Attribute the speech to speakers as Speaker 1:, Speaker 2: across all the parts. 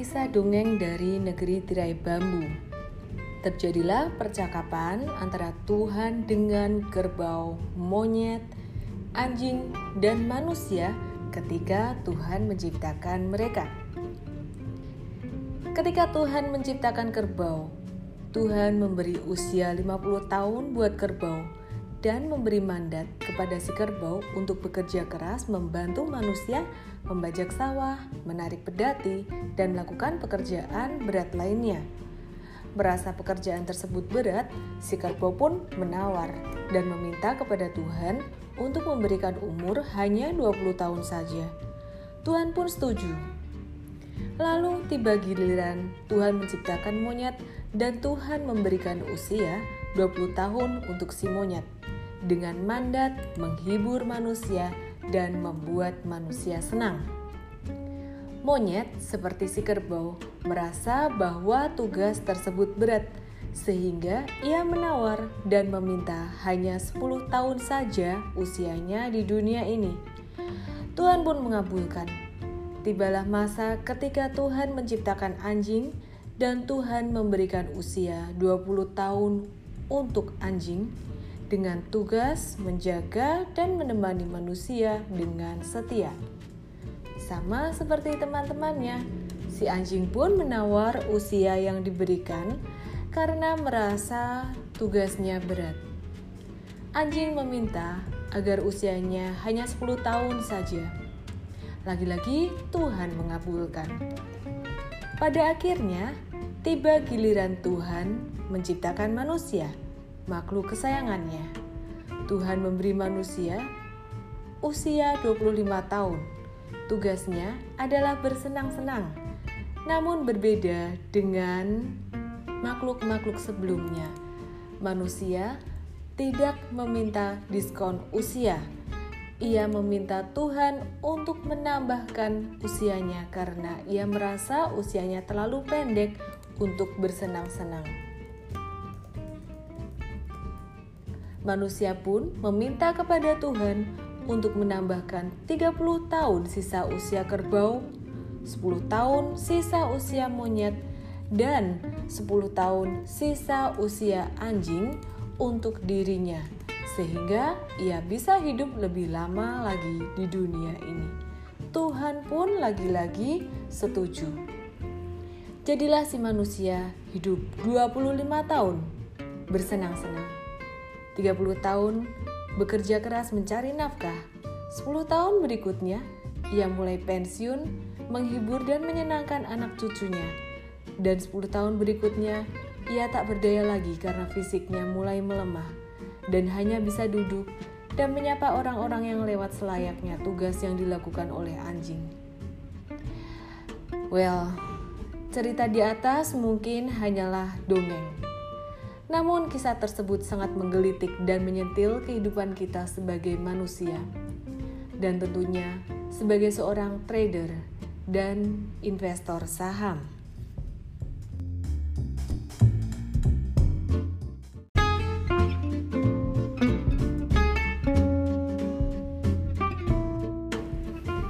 Speaker 1: kisah dongeng dari negeri tirai bambu. Terjadilah percakapan antara Tuhan dengan kerbau, monyet, anjing, dan manusia ketika Tuhan menciptakan mereka. Ketika Tuhan menciptakan kerbau, Tuhan memberi usia 50 tahun buat kerbau dan memberi mandat kepada si kerbau untuk bekerja keras membantu manusia membajak sawah, menarik pedati, dan melakukan pekerjaan berat lainnya. Merasa pekerjaan tersebut berat, si kerbau pun menawar dan meminta kepada Tuhan untuk memberikan umur hanya 20 tahun saja. Tuhan pun setuju. Lalu tiba giliran Tuhan menciptakan monyet dan Tuhan memberikan usia 20 tahun untuk si monyet dengan mandat menghibur manusia dan membuat manusia senang. Monyet seperti si kerbau merasa bahwa tugas tersebut berat sehingga ia menawar dan meminta hanya 10 tahun saja usianya di dunia ini. Tuhan pun mengabulkan. Tibalah masa ketika Tuhan menciptakan anjing dan Tuhan memberikan usia 20 tahun untuk anjing dengan tugas menjaga dan menemani manusia dengan setia. Sama seperti teman-temannya, si anjing pun menawar usia yang diberikan karena merasa tugasnya berat. Anjing meminta agar usianya hanya 10 tahun saja. Lagi-lagi Tuhan mengabulkan. Pada akhirnya, tiba giliran Tuhan menciptakan manusia makhluk kesayangannya. Tuhan memberi manusia usia 25 tahun. Tugasnya adalah bersenang-senang, namun berbeda dengan makhluk-makhluk sebelumnya. Manusia tidak meminta diskon usia. Ia meminta Tuhan untuk menambahkan usianya karena ia merasa usianya terlalu pendek untuk bersenang-senang. Manusia pun meminta kepada Tuhan untuk menambahkan 30 tahun sisa usia kerbau, 10 tahun sisa usia monyet, dan 10 tahun sisa usia anjing untuk dirinya sehingga ia bisa hidup lebih lama lagi di dunia ini. Tuhan pun lagi-lagi setuju. Jadilah si manusia hidup 25 tahun bersenang-senang 30 tahun bekerja keras mencari nafkah. 10 tahun berikutnya, ia mulai pensiun, menghibur dan menyenangkan anak cucunya. Dan 10 tahun berikutnya, ia tak berdaya lagi karena fisiknya mulai melemah dan hanya bisa duduk dan menyapa orang-orang yang lewat selayaknya tugas yang dilakukan oleh anjing. Well, cerita di atas mungkin hanyalah dongeng namun kisah tersebut sangat menggelitik dan menyentil kehidupan kita sebagai manusia. Dan tentunya sebagai seorang trader dan investor saham.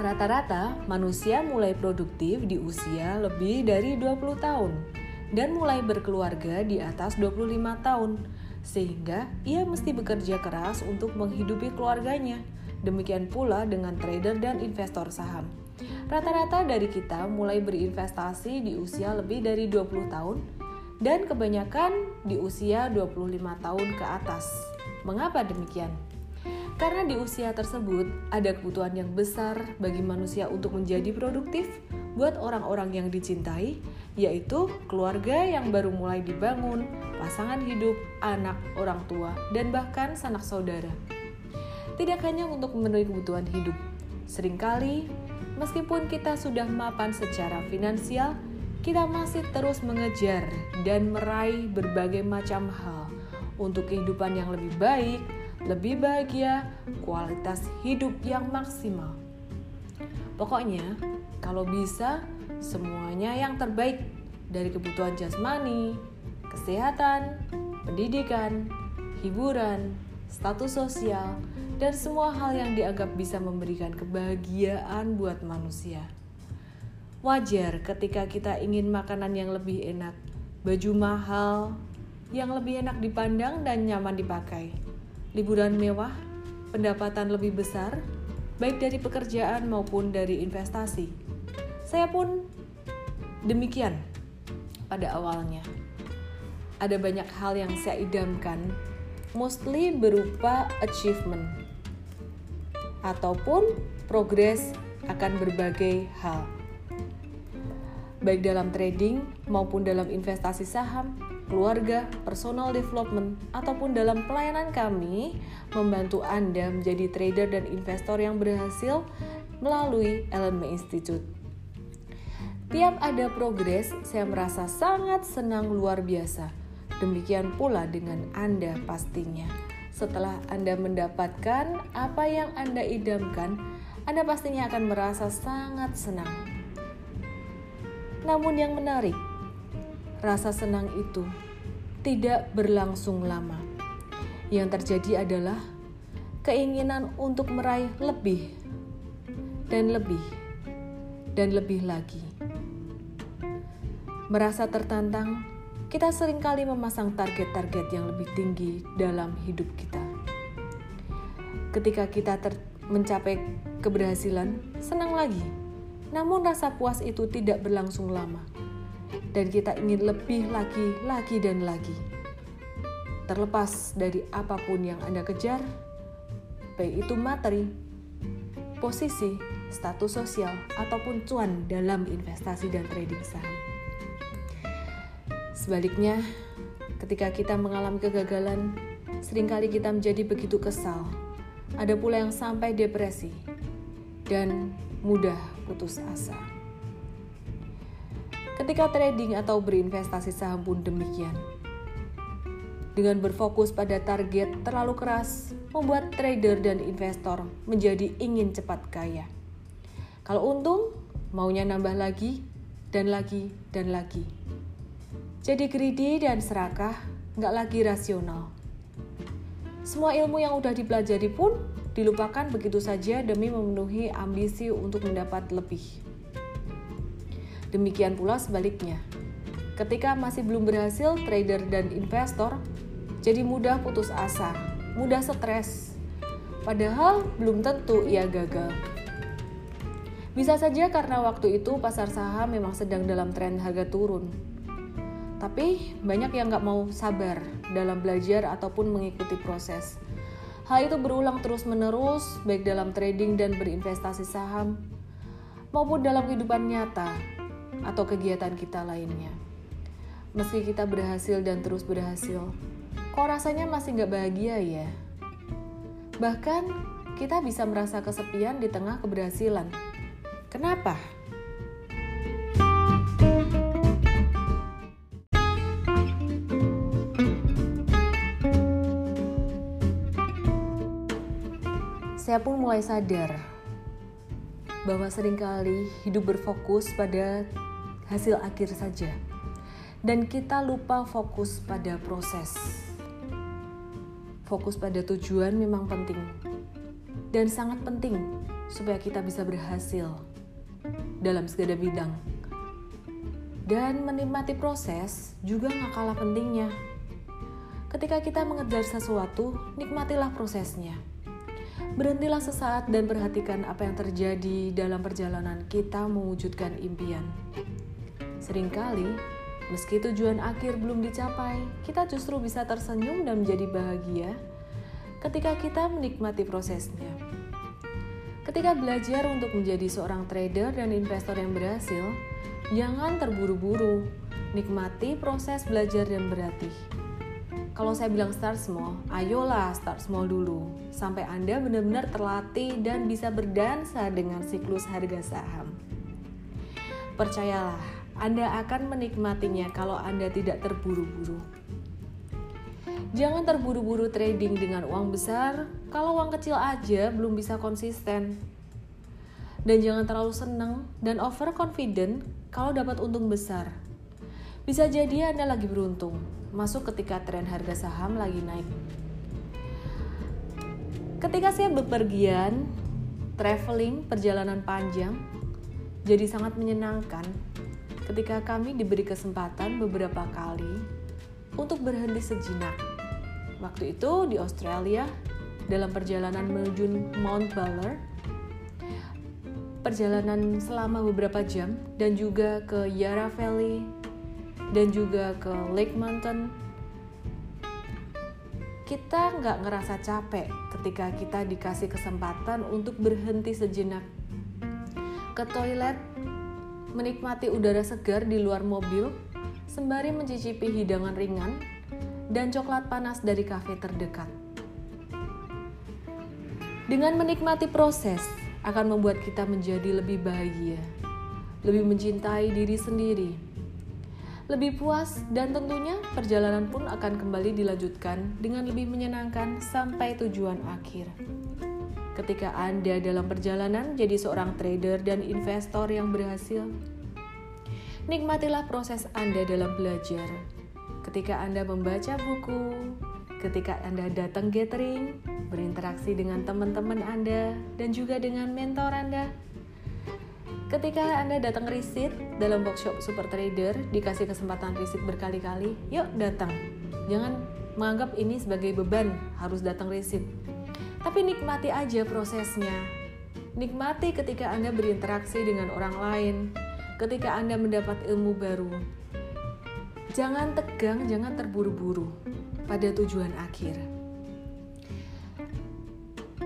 Speaker 1: Rata-rata manusia mulai produktif di usia lebih dari 20 tahun dan mulai berkeluarga di atas 25 tahun, sehingga ia mesti bekerja keras untuk menghidupi keluarganya. Demikian pula dengan trader dan investor saham. Rata-rata dari kita mulai berinvestasi di usia lebih dari 20 tahun dan kebanyakan di usia 25 tahun ke atas. Mengapa demikian? Karena di usia tersebut ada kebutuhan yang besar bagi manusia untuk menjadi produktif buat orang-orang yang dicintai yaitu keluarga yang baru mulai dibangun, pasangan hidup, anak, orang tua, dan bahkan sanak saudara. Tidak hanya untuk memenuhi kebutuhan hidup, sering kali meskipun kita sudah mapan secara finansial, kita masih terus mengejar dan meraih berbagai macam hal untuk kehidupan yang lebih baik, lebih bahagia, kualitas hidup yang maksimal. Pokoknya, kalau bisa, semuanya yang terbaik dari kebutuhan jasmani, kesehatan, pendidikan, hiburan, status sosial, dan semua hal yang dianggap bisa memberikan kebahagiaan buat manusia. Wajar ketika kita ingin makanan yang lebih enak, baju mahal yang lebih enak dipandang dan nyaman dipakai, liburan mewah, pendapatan lebih besar, baik dari pekerjaan maupun dari investasi. Saya pun demikian pada awalnya. Ada banyak hal yang saya idamkan, mostly berupa achievement ataupun progres akan berbagai hal. Baik dalam trading maupun dalam investasi saham, keluarga, personal development, ataupun dalam pelayanan kami membantu Anda menjadi trader dan investor yang berhasil melalui LME Institute. Tiap ada progres, saya merasa sangat senang luar biasa. Demikian pula dengan Anda pastinya. Setelah Anda mendapatkan apa yang Anda idamkan, Anda pastinya akan merasa sangat senang. Namun yang menarik, rasa senang itu tidak berlangsung lama. Yang terjadi adalah keinginan untuk meraih lebih dan lebih dan lebih lagi merasa tertantang, kita sering kali memasang target-target yang lebih tinggi dalam hidup kita. Ketika kita mencapai keberhasilan, senang lagi. Namun rasa puas itu tidak berlangsung lama. Dan kita ingin lebih lagi, lagi dan lagi. Terlepas dari apa pun yang Anda kejar, baik itu materi, posisi, status sosial, ataupun cuan dalam investasi dan trading saham. Sebaliknya, ketika kita mengalami kegagalan, sering kali kita menjadi begitu kesal. Ada pula yang sampai depresi dan mudah putus asa. Ketika trading atau berinvestasi saham pun demikian. Dengan berfokus pada target terlalu keras, membuat trader dan investor menjadi ingin cepat kaya. Kalau untung, maunya nambah lagi dan lagi dan lagi jadi greedy dan serakah, nggak lagi rasional. Semua ilmu yang udah dipelajari pun dilupakan begitu saja demi memenuhi ambisi untuk mendapat lebih. Demikian pula sebaliknya. Ketika masih belum berhasil, trader dan investor jadi mudah putus asa, mudah stres. Padahal belum tentu ia gagal. Bisa saja karena waktu itu pasar saham memang sedang dalam tren harga turun tapi banyak yang nggak mau sabar dalam belajar ataupun mengikuti proses. Hal itu berulang terus-menerus, baik dalam trading dan berinvestasi saham, maupun dalam kehidupan nyata atau kegiatan kita lainnya. Meski kita berhasil dan terus berhasil, kok rasanya masih nggak bahagia ya? Bahkan kita bisa merasa kesepian di tengah keberhasilan. Kenapa? Saya pun mulai sadar bahwa sering kali hidup berfokus pada hasil akhir saja, dan kita lupa fokus pada proses. Fokus pada tujuan memang penting, dan sangat penting supaya kita bisa berhasil dalam segala bidang. Dan menikmati proses juga gak kalah pentingnya. Ketika kita mengejar sesuatu, nikmatilah prosesnya Berhentilah sesaat dan perhatikan apa yang terjadi dalam perjalanan kita mewujudkan impian. Seringkali, meski tujuan akhir belum dicapai, kita justru bisa tersenyum dan menjadi bahagia ketika kita menikmati prosesnya. Ketika belajar untuk menjadi seorang trader dan investor yang berhasil, jangan terburu-buru, nikmati proses belajar dan berlatih kalau saya bilang start small, ayolah start small dulu sampai Anda benar-benar terlatih dan bisa berdansa dengan siklus harga saham. Percayalah, Anda akan menikmatinya kalau Anda tidak terburu-buru. Jangan terburu-buru trading dengan uang besar kalau uang kecil aja belum bisa konsisten. Dan jangan terlalu senang dan overconfident kalau dapat untung besar. Bisa jadi Anda lagi beruntung, masuk ketika tren harga saham lagi naik. Ketika saya bepergian, traveling, perjalanan panjang, jadi sangat menyenangkan ketika kami diberi kesempatan beberapa kali untuk berhenti sejenak. Waktu itu di Australia, dalam perjalanan menuju Mount Baller, perjalanan selama beberapa jam, dan juga ke Yarra Valley, dan juga ke Lake Mountain, kita nggak ngerasa capek ketika kita dikasih kesempatan untuk berhenti sejenak ke toilet, menikmati udara segar di luar mobil, sembari mencicipi hidangan ringan dan coklat panas dari kafe terdekat. Dengan menikmati proses akan membuat kita menjadi lebih bahagia, lebih mencintai diri sendiri, lebih puas, dan tentunya perjalanan pun akan kembali dilanjutkan dengan lebih menyenangkan sampai tujuan akhir. Ketika Anda dalam perjalanan jadi seorang trader dan investor yang berhasil, nikmatilah proses Anda dalam belajar. Ketika Anda membaca buku, ketika Anda datang gathering, berinteraksi dengan teman-teman Anda, dan juga dengan mentor Anda. Ketika Anda datang riset dalam workshop Super Trader, dikasih kesempatan riset berkali-kali, yuk datang. Jangan menganggap ini sebagai beban harus datang riset tapi nikmati aja prosesnya. Nikmati ketika Anda berinteraksi dengan orang lain, ketika Anda mendapat ilmu baru. Jangan tegang, jangan terburu-buru pada tujuan akhir.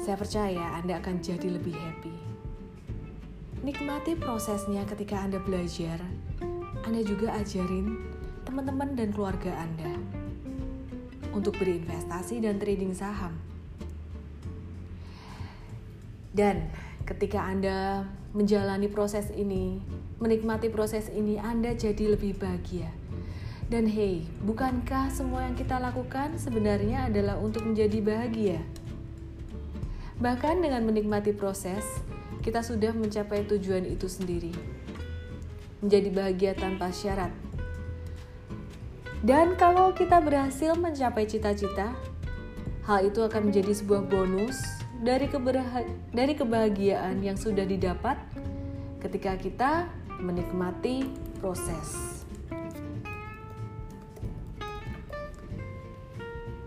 Speaker 1: Saya percaya Anda akan jadi lebih happy. Nikmati prosesnya ketika Anda belajar. Anda juga ajarin teman-teman dan keluarga Anda untuk berinvestasi dan trading saham. Dan ketika Anda menjalani proses ini, menikmati proses ini, Anda jadi lebih bahagia. Dan hey, bukankah semua yang kita lakukan sebenarnya adalah untuk menjadi bahagia? Bahkan dengan menikmati proses, kita sudah mencapai tujuan itu sendiri. Menjadi bahagia tanpa syarat. Dan kalau kita berhasil mencapai cita-cita, hal itu akan menjadi sebuah bonus dari dari kebahagiaan yang sudah didapat ketika kita menikmati proses.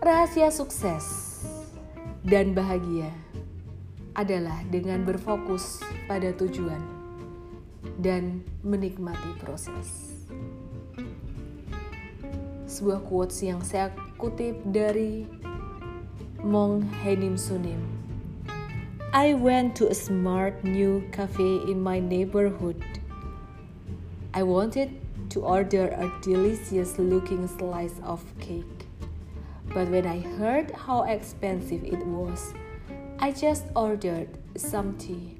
Speaker 1: Rahasia sukses dan bahagia adalah dengan berfokus pada tujuan dan menikmati proses. Sebuah quotes yang saya kutip dari Mong Henim Sunim I went to a smart new cafe in my neighborhood. I wanted to order a delicious looking slice of cake. But when I heard how expensive it was, I just ordered some tea.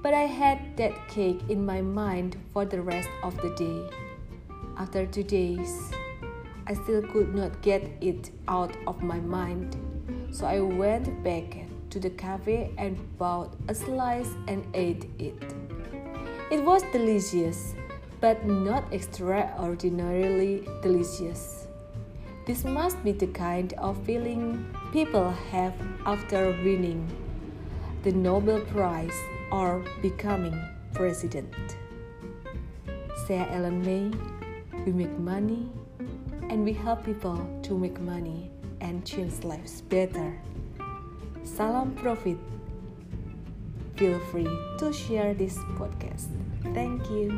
Speaker 1: But I had that cake in my mind for the rest of the day. After two days, I still could not get it out of my mind, so I went back to the cafe and bought a slice and ate it. It was delicious, but not extraordinarily delicious. This must be the kind of feeling people have after winning the Nobel Prize or becoming president. Saya Ellen May, we make money and we help people to make money and change lives better. Salam Profit. Feel free to share this podcast. Thank you.